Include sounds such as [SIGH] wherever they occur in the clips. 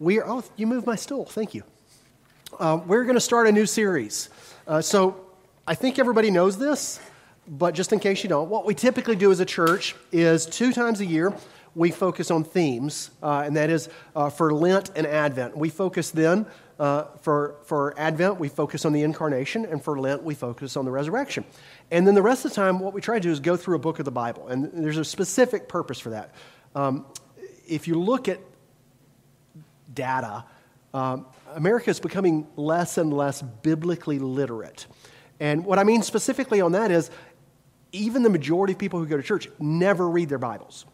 we are, oh, you moved my stool. Thank you. Uh, we're going to start a new series. Uh, so I think everybody knows this, but just in case you don't, what we typically do as a church is two times a year we focus on themes, uh, and that is uh, for Lent and Advent. We focus then uh, for, for Advent, we focus on the incarnation, and for Lent, we focus on the resurrection. And then the rest of the time, what we try to do is go through a book of the Bible, and there's a specific purpose for that. Um, if you look at data, um, America is becoming less and less biblically literate. And what I mean specifically on that is even the majority of people who go to church never read their Bibles.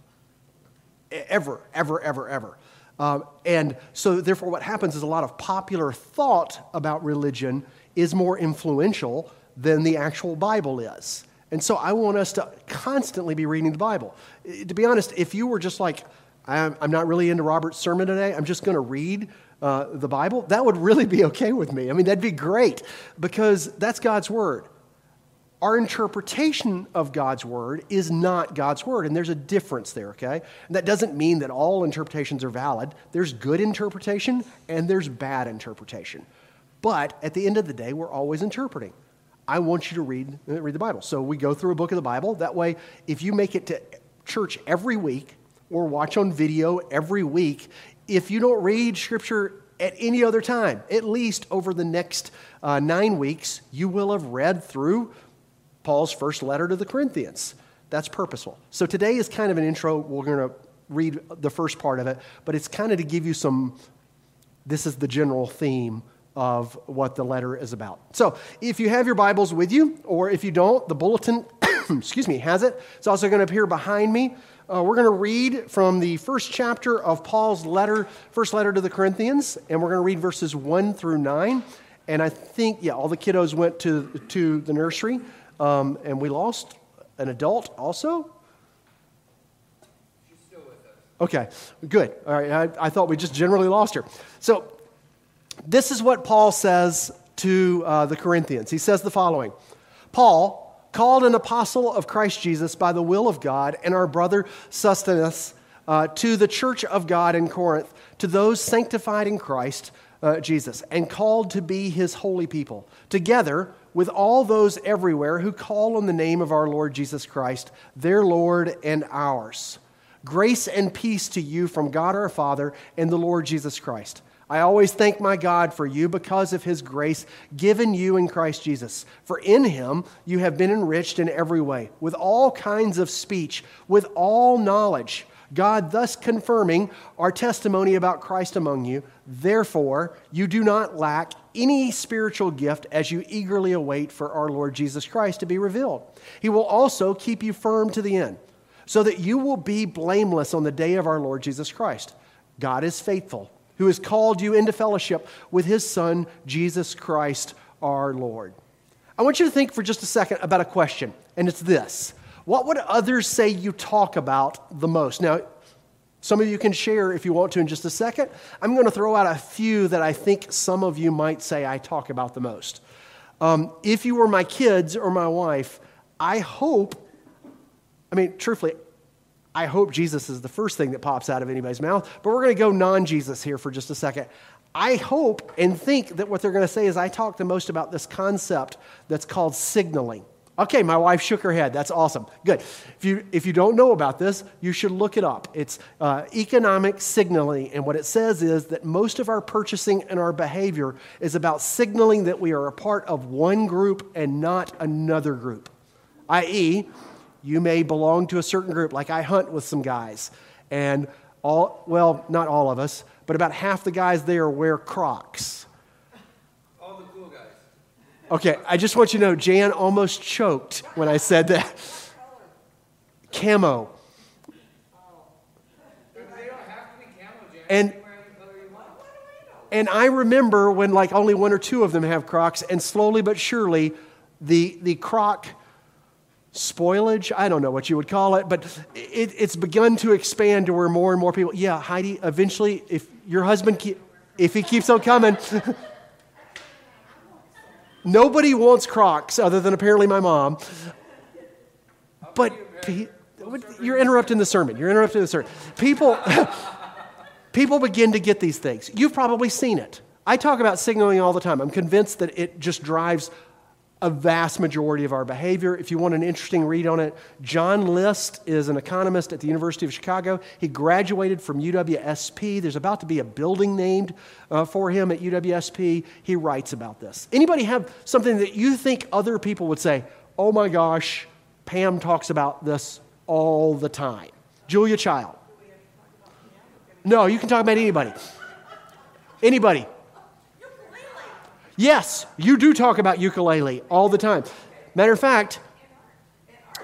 Ever, ever, ever, ever. Um, and so, therefore, what happens is a lot of popular thought about religion is more influential than the actual Bible is. And so, I want us to constantly be reading the Bible. To be honest, if you were just like, I'm, not really into Robert's sermon today, I'm just going to read uh, the Bible, that would really be okay with me. I mean, that'd be great because that's God's Word. Our interpretation of God's Word is not God's Word, and there's a difference there, okay? And that doesn't mean that all interpretations are valid. There's good interpretation and there's bad interpretation. But at the end of the day, we're always interpreting. I want you to read, read the Bible. So we go through a book of the Bible. That way, if you make it to church every week or watch on video every week, if you don't read Scripture at any other time, at least over the next uh, nine weeks, you will have read through Paul's first letter to the Corinthians. That's purposeful. So today is kind of an intro. We're going to read the first part of it, but it's kind of to give you some, this is the general theme of what the letter is about. So if you have your Bibles with you, or if you don't, the bulletin, [COUGHS] excuse me, has it. It's also going to appear behind me. Uh, we're going to read from the first chapter of Paul's letter, first letter to the Corinthians, and we're going to read verses 1 through 9. And I think, yeah, all the kiddos went to, to the nursery, um, and we lost an adult also. She's still with us. Okay, good. All right, I, I thought we just generally lost her. So, this is what Paul says to uh, the Corinthians. He says the following Paul, called an apostle of Christ Jesus by the will of God, and our brother Sosthenes, uh, to the church of God in Corinth, to those sanctified in Christ uh, Jesus, and called to be his holy people, together with all those everywhere who call on the name of our Lord Jesus Christ, their Lord and ours. Grace and peace to you from God our Father and the Lord Jesus Christ. I always thank my God for you because of his grace given you in Christ Jesus. For in him you have been enriched in every way, with all kinds of speech, with all knowledge. God thus confirming our testimony about Christ among you. Therefore, you do not lack any spiritual gift as you eagerly await for our Lord Jesus Christ to be revealed. He will also keep you firm to the end, so that you will be blameless on the day of our Lord Jesus Christ. God is faithful who has called you into fellowship with his Son, Jesus Christ our Lord. I want you to think for just a second about a question, and it's this What would others say you talk about the most? Now, some of you can share if you want to in just a second. I'm going to throw out a few that I think some of you might say I talk about the most. Um, if you were my kids or my wife, I hope, I mean, truthfully, I hope Jesus is the first thing that pops out of anybody's mouth, but we're going to go non Jesus here for just a second. I hope and think that what they're going to say is I talk the most about this concept that's called signaling. Okay, my wife shook her head. That's awesome. Good. If you, if you don't know about this, you should look it up. It's uh, economic signaling. And what it says is that most of our purchasing and our behavior is about signaling that we are a part of one group and not another group. I.e., you may belong to a certain group, like I hunt with some guys, and all, well, not all of us, but about half the guys there wear Crocs. All the cool guys. Okay, I just want you to know Jan almost choked when I said that. Camo. They don't have to be camo, Jan. And- You can wear any color you want. And I remember when like only one or two of them have Crocs, and slowly but surely, the the Croc spoilage, I don't know what you would call it, but it, it's begun to expand to where more and more people, yeah, Heidi, eventually, if your husband, if he keeps on coming, [LAUGHS] nobody wants Crocs other than apparently my mom. But you're interrupting the sermon. You're interrupting the sermon. People, [LAUGHS] people begin to get these things. You've probably seen it. I talk about signaling all the time. I'm convinced that it just drives a vast majority of our behavior. If you want an interesting read on it, John List is an economist at the University of Chicago. He graduated from UWSP. There's about to be a building named uh, for him at UWSP. He writes about this. Anybody have something that you think other people would say, oh my gosh, Pam talks about this all the time? Julia Child. No, you can talk about anybody. Anybody. Yes, you do talk about ukulele all the time. Matter of fact,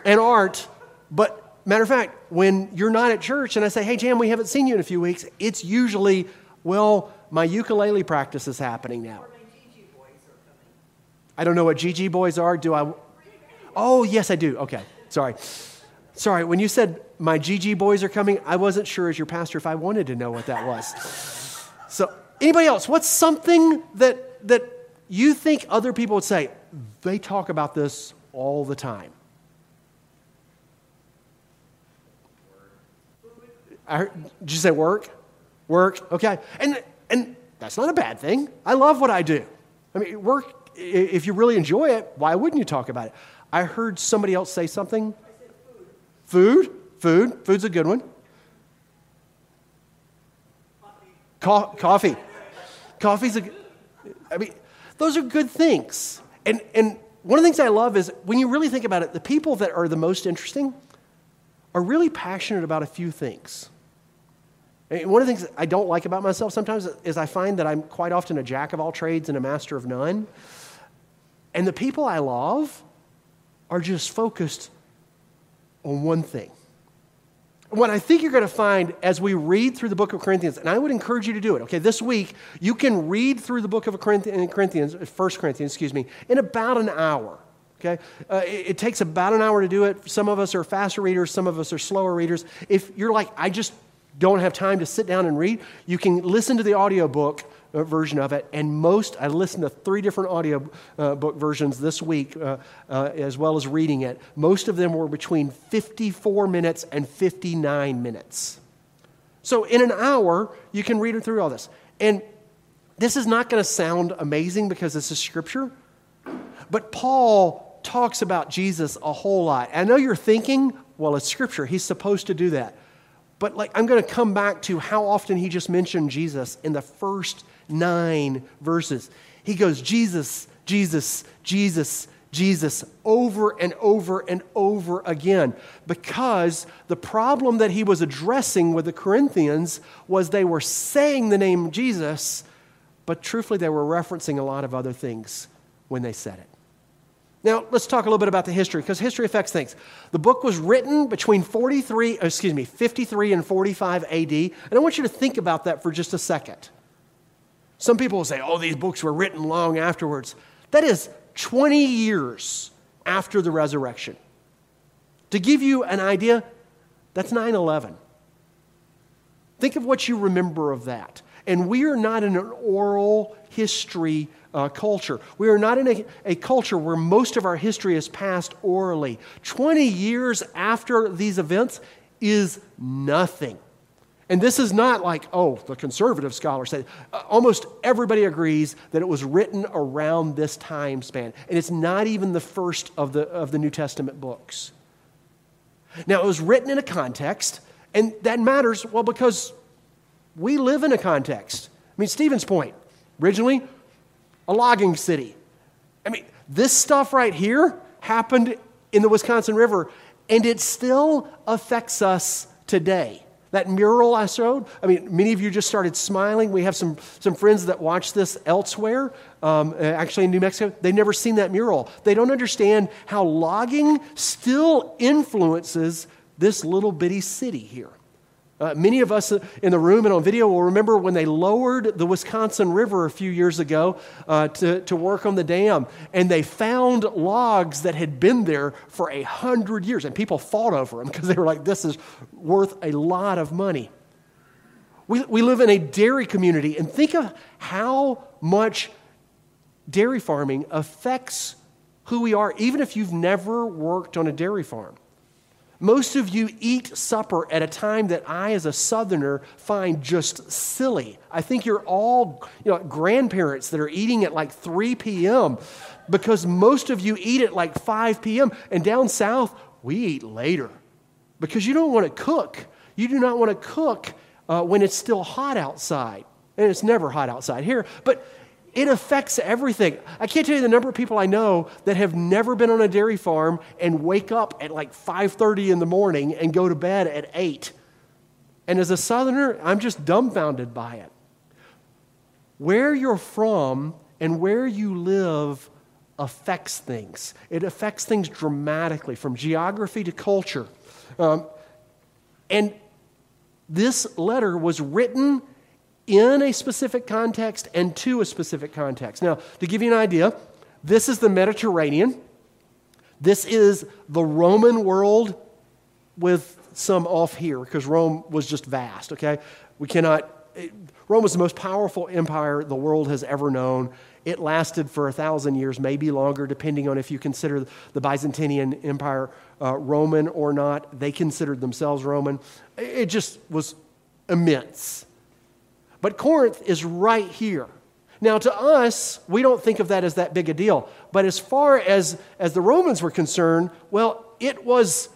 and art, but matter of fact, when you're not at church and I say, hey, Jam, we haven't seen you in a few weeks, it's usually, well, my ukulele practice is happening now. I don't know what GG boys are. Do I? Oh, yes, I do. Okay, sorry. Sorry, when you said my GG boys are coming, I wasn't sure as your pastor if I wanted to know what that was. So, anybody else? What's something that, that you think other people would say, they talk about this all the time. I heard, did you say work? Work, okay. And, and that's not a bad thing. I love what I do. I mean, work, if you really enjoy it, why wouldn't you talk about it? I heard somebody else say something. Food. Food? Food. Food's a good one. Co- coffee. Coffee's a, I mean, those are good things. And, and one of the things I love is when you really think about it, the people that are the most interesting are really passionate about a few things. And one of the things I don't like about myself sometimes is I find that I'm quite often a jack of all trades and a master of none. And the people I love are just focused on one thing what I think you're going to find as we read through the book of Corinthians, and I would encourage you to do it. Okay, this week you can read through the book of Corinthians, First Corinthians, excuse me, in about an hour. Okay, uh, it, it, takes about an hour to do it. Some of us are faster readers, some of us are slower readers. If you're like, I just don't have time to sit down and read, you can listen to the audio book uh, version of it. And most, I listened to three different audio uh, book versions this week, uh, uh, as well as reading it. Most of them were between 54 minutes and 59 minutes. So in an hour, you can read through all this. And this is not going to sound amazing because this is scripture, but Paul talks about Jesus a whole lot. I know you're thinking, well, it's scripture. He's supposed to do that. But like I'm going to come back to how often he just mentioned Jesus in the first nine verses. He goes, Jesus, Jesus, Jesus, Jesus over and over and over again because the problem that he was addressing with the Corinthians was they were saying the name Jesus, but truthfully, they were referencing a lot of other things when they said it. Now, let's talk a little bit about the history because history affects things. The book was written between 43, uh, excuse me, 53 and 45 AD, and I want you to think about that for just a second. Some people will say, oh, these books were written long afterwards. That is 20 years after the resurrection. To give you an idea, that's 9 11. Think of what you remember of that. And we are not in an oral history uh, culture. We are not in a, a culture where most of our history is passed orally. 20 years after these events is nothing. And this is not like, oh, the conservative scholar say. Uh, almost everybody agrees that it was written around this time span. And it's not even the first of the, of the New Testament books. Now, it was written in a context, and that matters, well, because we live in a context. I mean, Stevens Point originally, a logging city. I mean, this stuff right here happened in the Wisconsin River, and it still affects us today. That mural I showed, I mean, many of you just started smiling. We have some, some friends that watch this elsewhere, um, uh, actually in New Mexico. They've never seen that mural. They don't understand how logging still influences this little bitty city here. Uh, many of us in the room and on video will remember when they lowered the Wisconsin River a few years ago uh, to, to work on the dam, and they found logs that had been there for a hundred years, and people fought over them because they were like, this is worth a lot of money. We, we live in a dairy community, and think of how much dairy farming affects who we are, even if you've never worked on a dairy farm. Most of you eat supper at a time that I, as a Southerner, find just silly. I think you're all you know, grandparents that are eating at like 3 p.m. because most of you eat at like 5 p.m. And down south, we eat later because you don't want to cook. You do not want to cook uh, when it's still hot outside. And it's never hot outside here. But it affects everything. I can't tell you the number of people I know that have never been on a dairy farm and wake up at like 5:30 in the morning and go to bed at 8. And as a southerner, I'm just dumbfounded by it. Where you're from and where you live affects things. It affects things dramatically from geography to culture. Um, and this letter was written in a specific context and to a specific context. Now, to give you an idea, this is the Mediterranean. This is the Roman world with some off here because Rome was just vast, okay? We cannot, it, Rome was the most powerful empire the world has ever known. It lasted for a thousand years, maybe longer, depending on if you consider the Byzantine Empire uh, Roman or not. They considered themselves Roman. It just was immense. But Corinth is right here. Now, to us, we don't think of that as that big a deal. But as far as, as the Romans were concerned, well, it was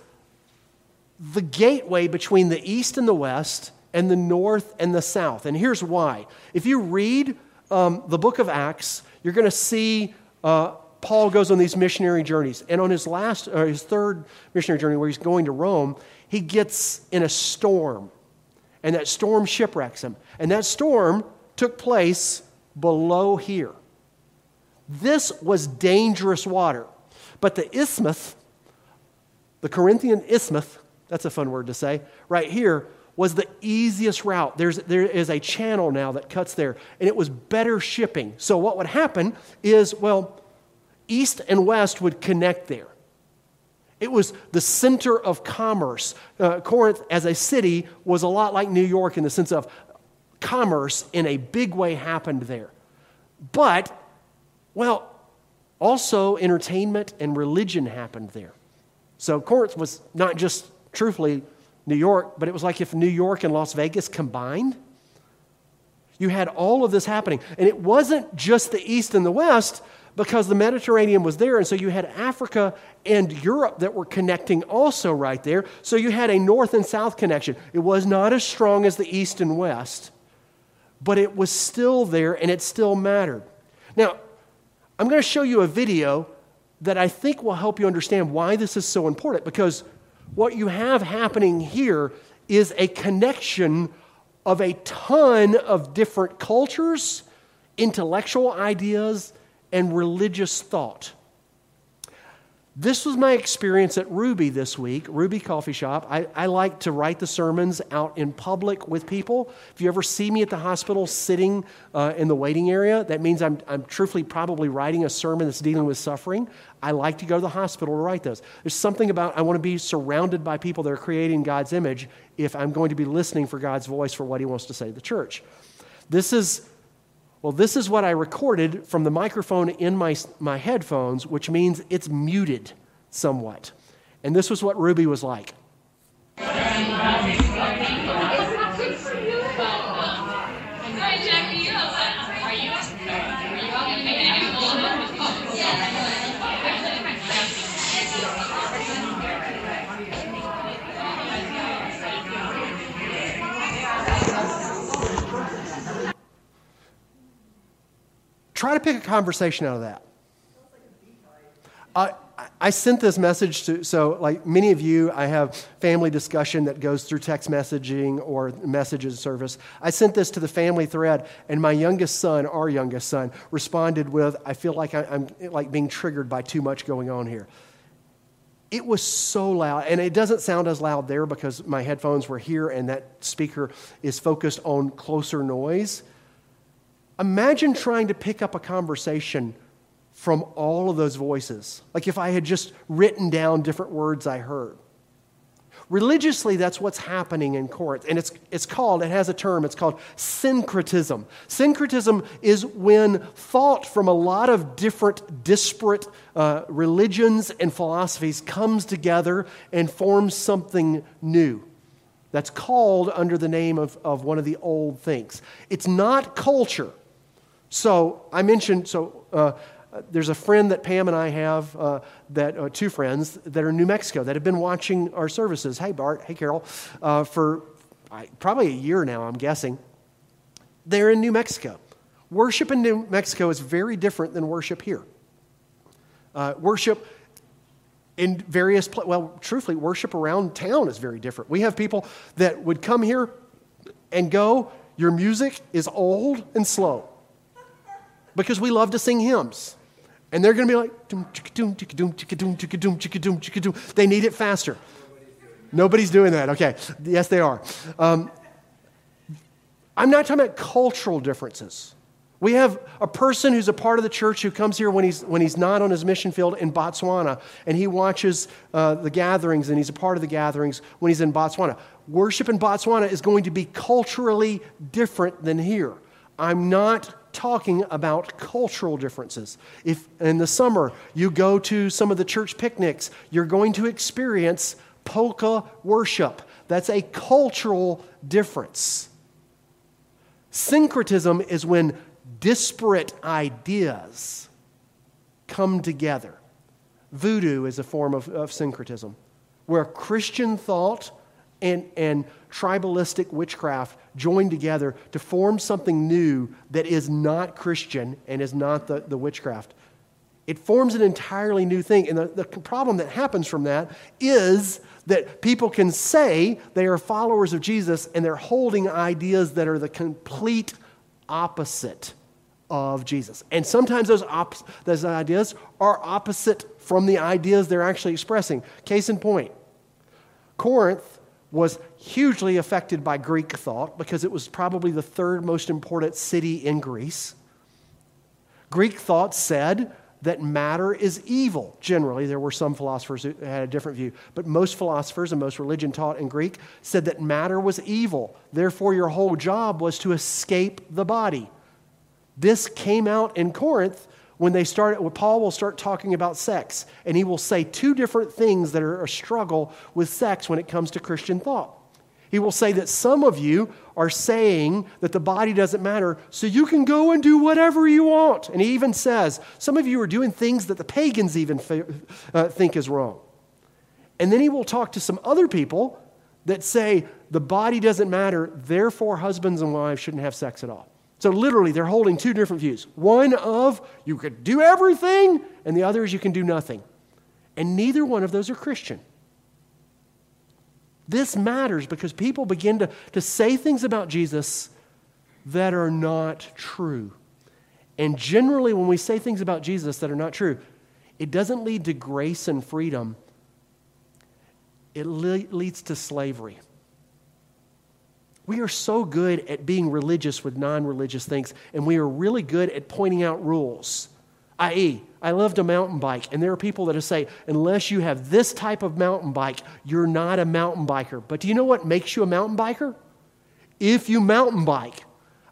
the gateway between the east and the west and the north and the south. And here's why. If you read um, the book of Acts, you're going to see uh, Paul goes on these missionary journeys. And on his last, or his third missionary journey, where he's going to Rome, he gets in a storm and that storm shipwrecks him. And that storm took place below here. This was dangerous water. But the isthmus, the Corinthian isthmus, that's a fun word to say, right here, was the easiest route. There's, there is a channel now that cuts there, and it was better shipping. So, what would happen is, well, east and west would connect there. It was the center of commerce. Uh, Corinth, as a city, was a lot like New York in the sense of commerce in a big way happened there. But, well, also entertainment and religion happened there. So Corinth was not just, truthfully, New York, but it was like if New York and Las Vegas combined. You had all of this happening. And it wasn't just the East and the West, because the Mediterranean was there. And so you had Africa and Europe that were connecting also right there. So you had a north and south connection. It was not as strong as the east and west, but it was still there and it still mattered. Now, I'm going to show you a video that I think will help you understand why this is so important because what you have happening here is a connection of a ton of different cultures, intellectual ideas, and religious thought. This was my experience at Ruby this week, Ruby Coffee Shop. I, I, like to write the sermons out in public with people. If you ever see me at the hospital sitting uh, in the waiting area, that means I'm, I'm truthfully probably writing a sermon that's dealing with suffering. I like to go to the hospital to write those. There's something about I want to be surrounded by people that are creating God's image if I'm going to be listening for God's voice for what He wants to say to the church. This is well, this is what I recorded from the microphone in my, my headphones, which means it's muted somewhat. And this was what Ruby was like. Try to pick a conversation out of that. I, I sent this message to, so like many of you, I have family discussion that goes through text messaging or messages service. I sent this to the family thread, and my youngest son, our youngest son, responded with, I feel like I'm like being triggered by too much going on here. It was so loud, and it doesn't sound as loud there because my headphones were here and that speaker is focused on closer noise. Imagine trying to pick up a conversation from all of those voices. Like if I had just written down different words I heard. Religiously, that's what's happening in Corinth. And it's, it's called, it has a term, it's called syncretism. Syncretism is when thought from a lot of different, disparate uh, religions and philosophies comes together and forms something new. That's called under the name of, of one of the old things. It's not culture. So I mentioned, so uh, there's a friend that Pam and I have, uh, that uh, two friends that are in New Mexico that have been watching our services. Hey, Bart. Hey, Carol. Uh, for probably a year now, I'm guessing. They're in New Mexico. Worship in New Mexico is very different than worship here. Uh, worship in various, pl- well, truthfully, worship around town is very different. We have people that would come here and go, Your music is old and slow because we love to sing hymns. And they're going to be like, doom, doom, doom, doom, doom, doom, doom. They need it faster. Nobody's doing that. Okay. Yes, they are. Um, I'm not talking about cultural differences. We have a person who's a part of the church who comes here when he's, when he's not on his mission field in Botswana, and he watches uh, the gatherings, and he's a part of the gatherings when he's in Botswana. Worship in Botswana is going to be culturally different than here. I'm not talking about cultural differences. If in the summer you go to some of the church picnics, you're going to experience polka worship. That's a cultural difference. Syncretism is when disparate ideas come together. Voodoo is a form of, of syncretism, where Christian thought and, and tribalistic witchcraft join together to form something new that is not Christian and is not the, the witchcraft. It forms an entirely new thing. And the, the problem that happens from that is that people can say they are followers of Jesus and they're holding ideas that are the complete opposite of Jesus. And sometimes those, op- those ideas are opposite from the ideas they're actually expressing. Case in point Corinth was hugely affected by Greek thought because it was probably the third most important city in Greece. Greek thought said that matter is evil. Generally, there were some philosophers who had a different view, but most philosophers and most religion taught in Greek said that matter was evil. Therefore, your whole job was to escape the body. This came out in Corinth when they start, when Paul will start talking about sex, and he will say two different things that are a struggle with sex when it comes to Christian thought. He will say that some of you are saying that the body doesn't matter, so you can go and do whatever you want. And he even says, some of you are doing things that the pagans even uh, think is wrong. And then he will talk to some other people that say the body doesn't matter, therefore, husbands and wives shouldn't have sex at all. So, literally, they're holding two different views one of you could do everything, and the other is you can do nothing. And neither one of those are Christian. This matters because people begin to, to say things about Jesus that are not true. And generally, when we say things about Jesus that are not true, it doesn't lead to grace and freedom, it le- leads to slavery. We are so good at being religious with non religious things, and we are really good at pointing out rules. I.e., I love to mountain bike, and there are people that say, unless you have this type of mountain bike, you're not a mountain biker. But do you know what makes you a mountain biker? If you mountain bike.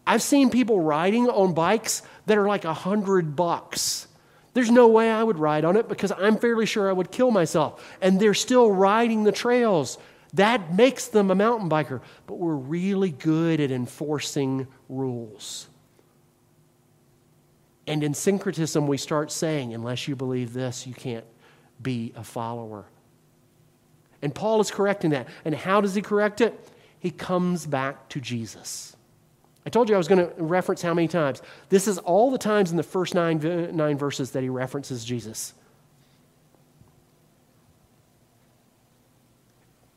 I've seen people riding on bikes that are like a hundred bucks. There's no way I would ride on it because I'm fairly sure I would kill myself. And they're still riding the trails. That makes them a mountain biker. But we're really good at enforcing rules. And in syncretism, we start saying, unless you believe this, you can't be a follower. And Paul is correcting that. And how does he correct it? He comes back to Jesus. I told you I was going to reference how many times. This is all the times in the first nine, nine verses that he references Jesus.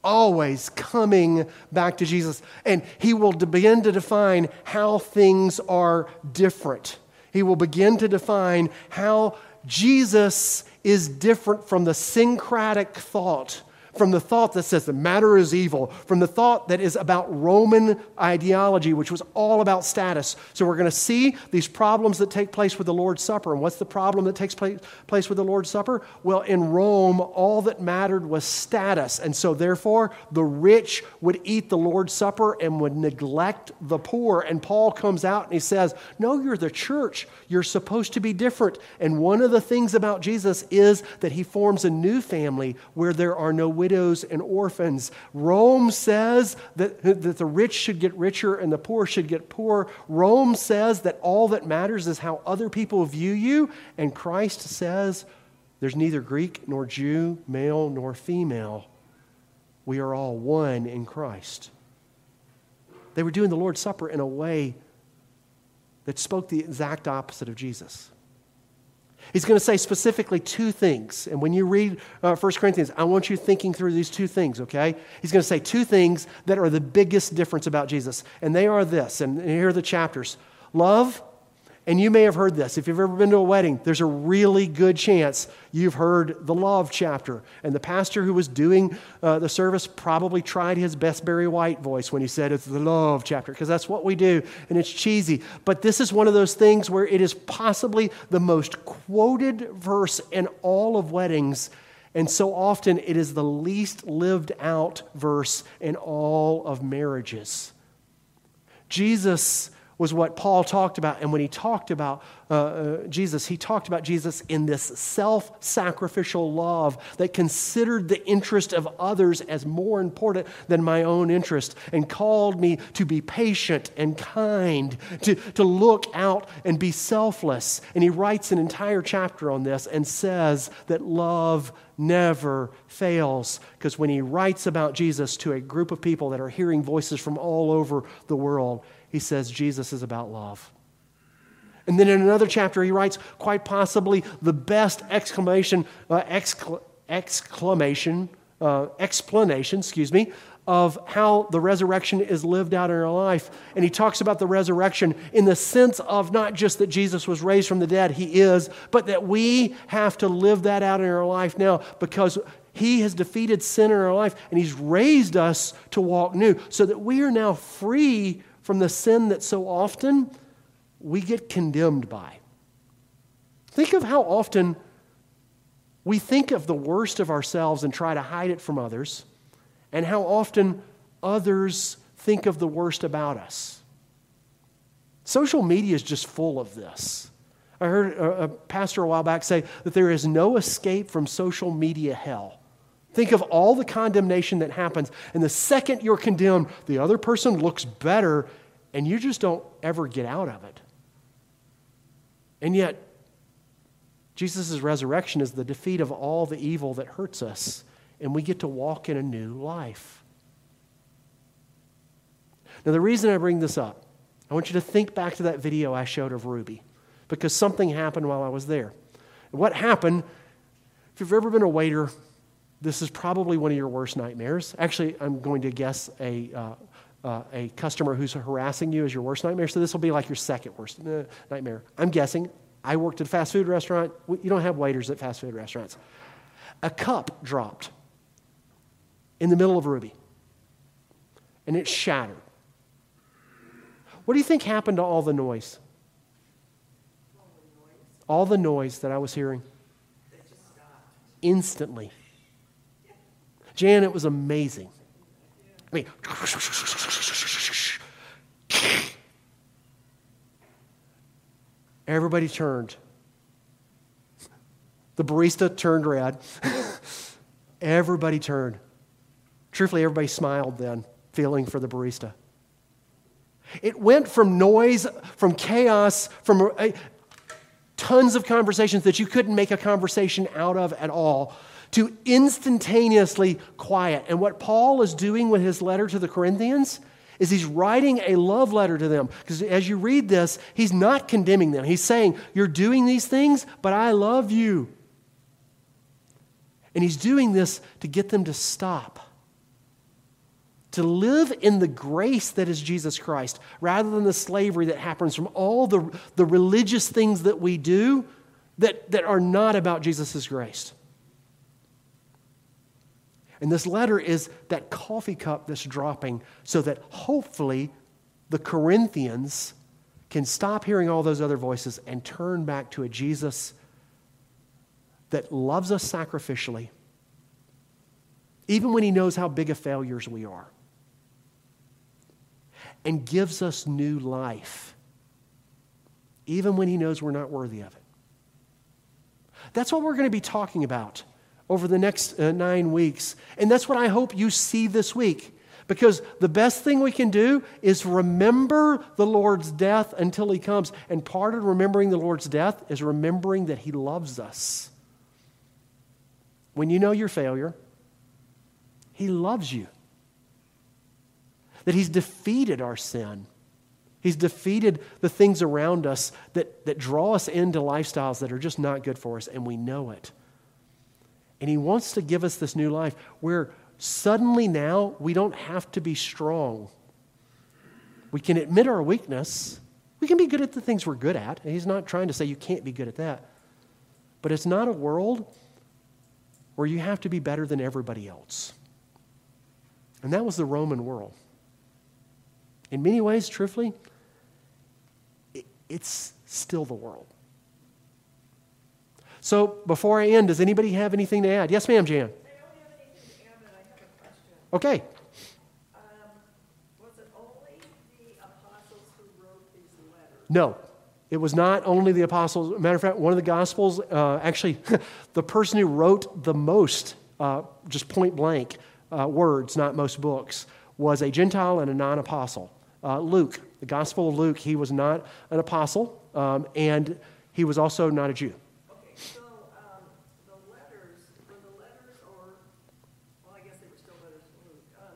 Always coming back to Jesus. And he will begin to define how things are different he will begin to define how Jesus is different from the syncretic thought, from the thought that says the matter is evil, from the thought that is about Roman ideology, which was all about status. So we're going to see these problems that take place with the Lord's Supper. And what's the problem that takes place, with the Lord's Supper? Well, in Rome, all that mattered was status. And so, therefore, the rich would eat the Lord's Supper and would neglect the poor. And Paul comes out and he says, No, you're the church. You're supposed to be different. And one of the things about Jesus is that he forms a new family where there are no widows and orphans. Rome says that, that the rich should get richer and the poor should get poor. Rome says that all that matters is how other people view you. And Christ says there's neither Greek nor Jew, male nor female. We are all one in Christ. They were doing the Lord's Supper in a way that spoke the exact opposite of Jesus. He's going to say specifically two things. And when you read uh, 1 Corinthians, I want you thinking through these two things, okay? He's going to say two things that are the biggest difference about Jesus. And they are this, and here are the chapters love and you may have heard this. If you've ever been to a wedding, there's a really good chance you've heard the love chapter. And the pastor who was doing uh, the service probably tried his best Barry White voice when he said it's the love chapter, because that's what we do, and it's cheesy. But this is one of those things where it is possibly the most quoted verse in all of weddings. And so often it is the least lived out verse in all of marriages. Jesus was what Paul talked about. And when he talked about uh, uh, Jesus, he talked about Jesus in this self sacrificial love that considered the interest of others as more important than my own interest and called me to be patient and kind, to, to look out and be selfless. And he writes an entire chapter on this and says that love never fails. Because when he writes about Jesus to a group of people that are hearing voices from all over the world, he says Jesus is about love. And then in another chapter, he writes quite possibly the best exclamation, uh, excla- exclamation, uh, explanation, excuse me, of how the resurrection is lived out in our life. And he talks about the resurrection in the sense of not just that Jesus was raised from the dead, he is, but that we have to live that out in our life now because he has defeated sin in our life and he's raised us to walk new so that we are now free from the sin that so often we get condemned by. Think of how often we think of the worst of ourselves and try to hide it from others, and how often others think of the worst about us. Social media is just full of this. I heard a, pastor a while back say that there is no escape from social media hell. Think of all the condemnation that happens. And the second you're condemned, the other person looks better, and you just don't ever get out of it. And yet, Jesus' resurrection is the defeat of all the evil that hurts us, and we get to walk in a new life. Now, the reason I bring this up, I want you to think back to that video I showed of Ruby, because something happened while I was there. What happened, if you've ever been a waiter, this is probably one of your worst nightmares. Actually, I'm going to guess a, uh, uh, a customer who's harassing you is your worst nightmare. So this will be like your second worst uh, nightmare. I'm guessing. I worked at a fast food restaurant. You don't have waiters at fast food restaurants. A cup dropped in the middle of Ruby, and it shattered. What do you think happened to all the noise? All the noise that I was hearing. Instantly. Jan, it was amazing. I mean, everybody turned. The barista turned red. everybody turned. Truthfully, everybody smiled then, feeling for the barista. It went from noise, from chaos, from uh, tons of conversations that you couldn't make a conversation out of at all to instantaneously quiet. And what Paul is doing with his letter to the Corinthians is he's writing a love letter to them. Because as you read this, he's not condemning them. He's saying, You're doing these things, but I love you. And he's doing this to get them to stop. To live in the grace that is Jesus Christ, rather than the slavery that happens from all the, the religious things that we do that, that are not about Jesus' grace. And this letter is that coffee cup that's dropping so that hopefully the Corinthians can stop hearing all those other voices and turn back to a Jesus that loves us sacrificially, even when he knows how big of failures we are, and gives us new life, even when he knows we're not worthy of it. That's what we're going to be talking about over the next uh, nine weeks. And that's what I hope you see this week. Because the best thing we can do is remember the Lord's death until He comes. And part of remembering the Lord's death is remembering that He loves us. When you know your failure, He loves you. That He's defeated our sin. He's defeated the things around us that, that draw us into lifestyles that are just not good for us, and we know it. And He wants to give us this new life where suddenly now we don't have to be strong. We can admit our weakness. We can be good at the things we're good at. And he's not trying to say you can't be good at that. But it's not a world where you have to be better than everybody else. And that was the Roman world. In many ways, truthfully, it's still the world. So before I end, does anybody have anything to add? Yes, ma'am, Jan. Okay. Um, was it only the apostles who wrote these letters? No, it was not only the apostles. Matter of fact, one of the gospels, uh, actually, [LAUGHS] the person who wrote the most, uh, just point blank uh, words, not most books, was a Gentile and a non apostle. Uh, Luke, the Gospel of Luke, he was not an apostle, um, and he was also not a Jew. Okay, so um, the letters, were the letters, or, well, I guess they were still letters to Luke, um,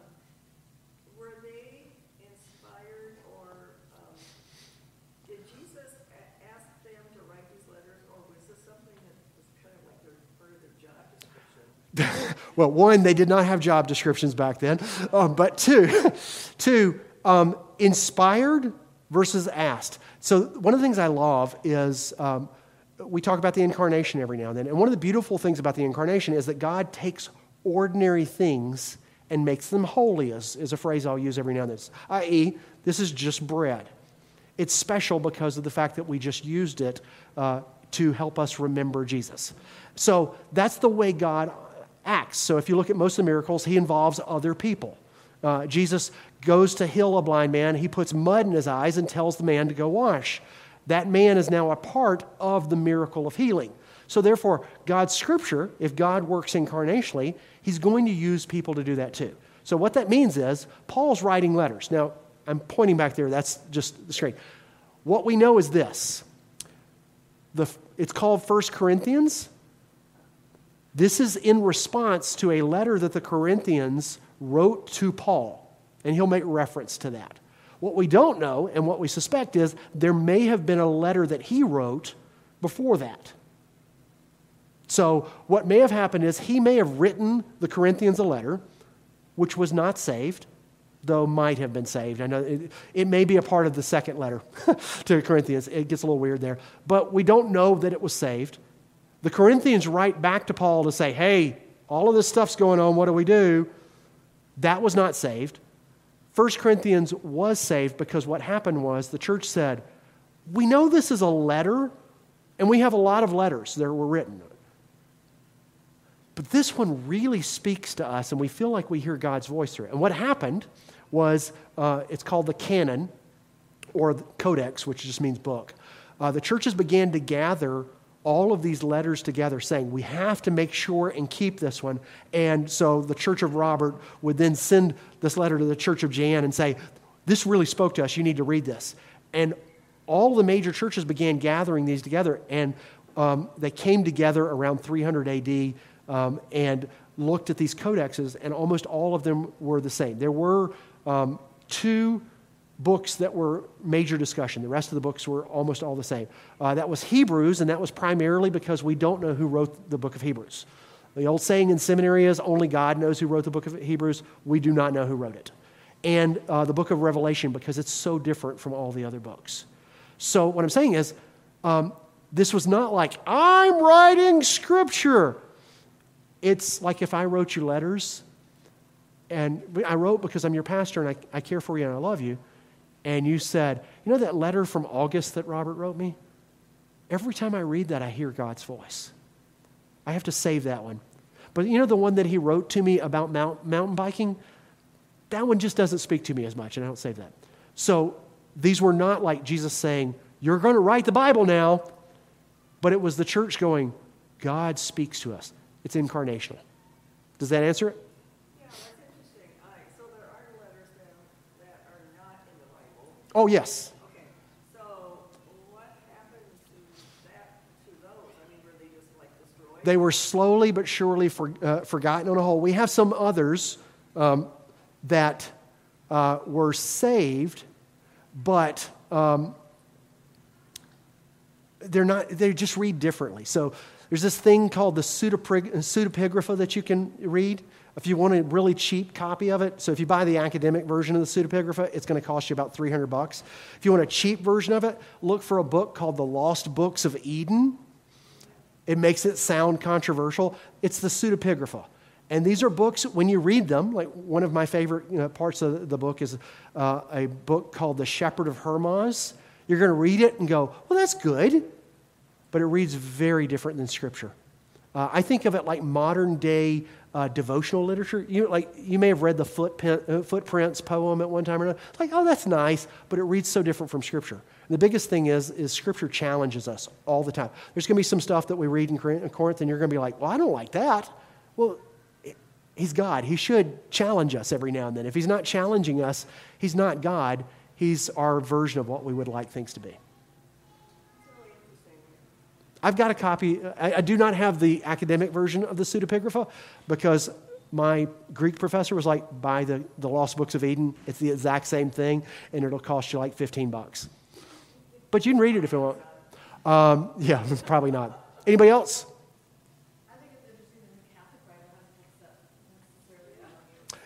were they inspired, or um, did Jesus a- ask them to write these letters, or was this something that was kind of like their, part of their job description? Well, one, they did not have job descriptions back then, um, but two, [LAUGHS] two, um, inspired versus asked. So one of the things I love is um, we talk about the incarnation every now and then, and one of the beautiful things about the incarnation is that God takes ordinary things and makes them holy. Is, is a phrase I'll use every now and then. I.e., this is just bread. It's special because of the fact that we just used it uh, to help us remember Jesus. So that's the way God acts. So if you look at most of the miracles, he involves other people. Uh, Jesus goes to heal a blind man, he puts mud in his eyes and tells the man to go wash. That man is now a part of the miracle of healing. So, therefore, God's scripture, if God works incarnationally, he's going to use people to do that too. So, what that means is Paul's writing letters. Now, I'm pointing back there, that's just the screen. What we know is this the, it's called First Corinthians. This is in response to a letter that the Corinthians wrote to Paul, and he'll make reference to that. What we don't know and what we suspect is there may have been a letter that he wrote before that. So, what may have happened is he may have written the Corinthians a letter, which was not saved, though might have been saved. I know it, it may be a part of the second letter [LAUGHS] to Corinthians. It gets a little weird there. But we don't know that it was saved. The Corinthians write back to Paul to say, hey, all of this stuff's going on. What do we do? That was not saved. First Corinthians was saved because what happened was the church said, We know this is a letter, and we have a lot of letters that were written. But this one really speaks to us, and we feel like we hear God's voice through it. And what happened was uh, it's called the canon, or the codex, which just means book. Uh, the churches began to gather all of these letters together saying, we have to make sure and keep this one. And so the Church of Robert would then send this letter to the Church of Jan and say, this really spoke to us. You need to read this. And all the major churches began gathering these together, and um, they came together around 300 AD um, and looked at these codexes, and almost all of them were the same. There were um, two books that were major discussion. The rest of the books were almost all the same. Uh, that was Hebrews, and that was primarily because we don't know who wrote the book of Hebrews. The old saying in seminary is only God knows who wrote the book of Hebrews. We do not know who wrote it. And uh, the book of Revelation because it's so different from all the other books. So, what I'm saying is, um, this was not like, I'm writing scripture. It's like if I wrote you letters and I wrote because I'm your pastor and I, I care for you and I love you. And you said, You know that letter from August that Robert wrote me? Every time I read that, I hear God's voice. I have to save that one. But you know the one that he wrote to me about mount, mountain biking? That one just doesn't speak to me as much, and I don't save that. So these were not like Jesus saying, You're going to write the Bible now, but it was the church going, God speaks to us. It's incarnational. Does that answer it? Yeah, that's interesting. All right, so there are letters then that are not in the Bible. Oh, yes. They were slowly but surely for, uh, forgotten on a whole. We have some others um, that uh, were saved, but um, they're not, they just read differently. So there's this thing called the pseudepigrapha that you can read. If you want a really cheap copy of it, so if you buy the academic version of the pseudepigrapha, it's going to cost you about 300 bucks. If you want a cheap version of it, look for a book called The Lost Books of Eden. It makes it sound controversial. It's the pseudepigrapha. And these are books, when you read them, like one of my favorite you know, parts of the book is uh, a book called The Shepherd of Hermas. You're going to read it and go, well, that's good. But it reads very different than Scripture. Uh, I think of it like modern day uh, devotional literature. You, like, you may have read the footprint, uh, Footprints poem at one time or another. It's like, oh, that's nice, but it reads so different from Scripture. And the biggest thing is, is Scripture challenges us all the time. There's going to be some stuff that we read in Corinth, and you're going to be like, well, I don't like that. Well, He's God. He should challenge us every now and then. If He's not challenging us, He's not God. He's our version of what we would like things to be. I've got a copy. I, I, do not have the academic version of the pseudepigrapha because my Greek professor was like, buy the, the Lost Books of Eden. It's the exact same thing, and it'll cost you like 15 bucks. But you can read it if you want. Um, yeah, [LAUGHS] probably not. Anybody else?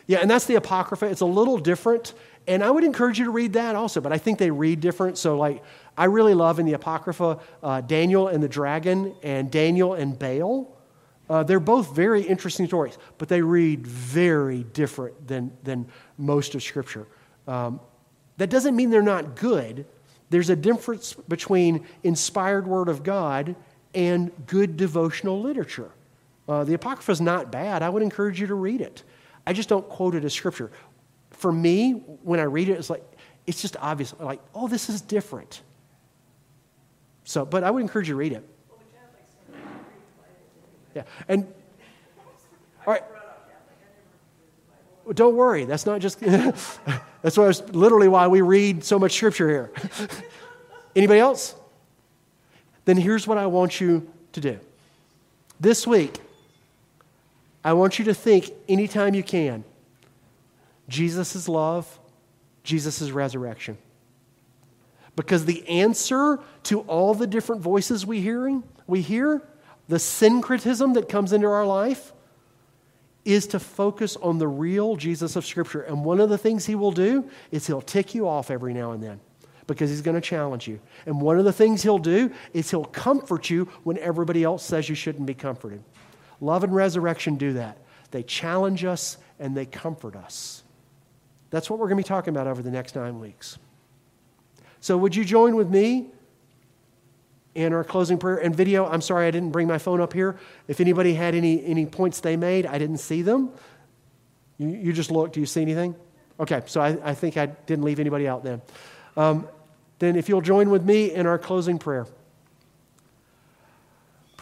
Yeah, and that's the Apocrypha. It's a little different. And I would encourage you to read that also, but I think they read different. So, like, I really love in the Apocrypha uh, Daniel and the dragon and Daniel and Baal. Uh, they're both very interesting stories, but they read very different than, than most of Scripture. Um, that doesn't mean they're not good. There's a difference between inspired Word of God and good devotional literature. Uh, the Apocrypha is not bad. I would encourage you to read it. I just don't quote it as Scripture. For me, when I read it, it's like, it's just obvious. Like, oh, this is different. So, but I would encourage you to read it. Yeah, and all right. Don't worry. That's not just. [LAUGHS] that's why literally why we read so much scripture here. [LAUGHS] Anybody else? Then here's what I want you to do. This week, I want you to think anytime you can Jesus' love, Jesus' resurrection. Because the answer to all the different voices we hearing, we hear, the syncretism that comes into our life, is to focus on the real Jesus of Scripture. And one of the things he will do is he'll tick you off every now and then because he's going to challenge you. And one of the things he'll do is he'll comfort you when everybody else says you shouldn't be comforted. Love and resurrection do that. They challenge us and they comfort us. That's what we're going to be talking about over the next nine weeks. So, would you join with me in our closing prayer and video? I'm sorry I didn't bring my phone up here. If anybody had any, any points they made, I didn't see them. You, you just looked. Do you see anything? Okay, so I, I think I didn't leave anybody out then. Um, then, if you'll join with me in our closing prayer.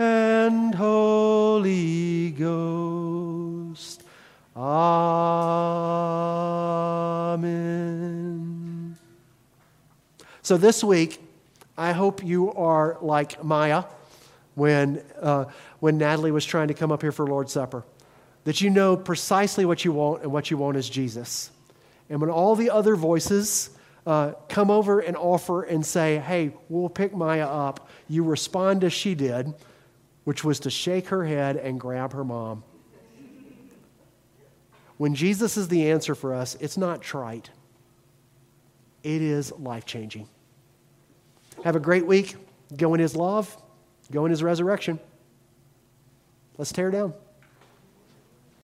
and Holy Ghost. Amen. So this week, I hope you are like Maya when, uh, when Natalie was trying to come up here for Lord's Supper. That you know precisely what you want, and what you want is Jesus. And when all the other voices uh, come over and offer and say, hey, we'll pick Maya up, you respond as she did, which was to shake her head and grab her mom. When Jesus is the answer for us, it's not trite, it is life changing. Have a great week. Go in his love, go in his resurrection. Let's tear down.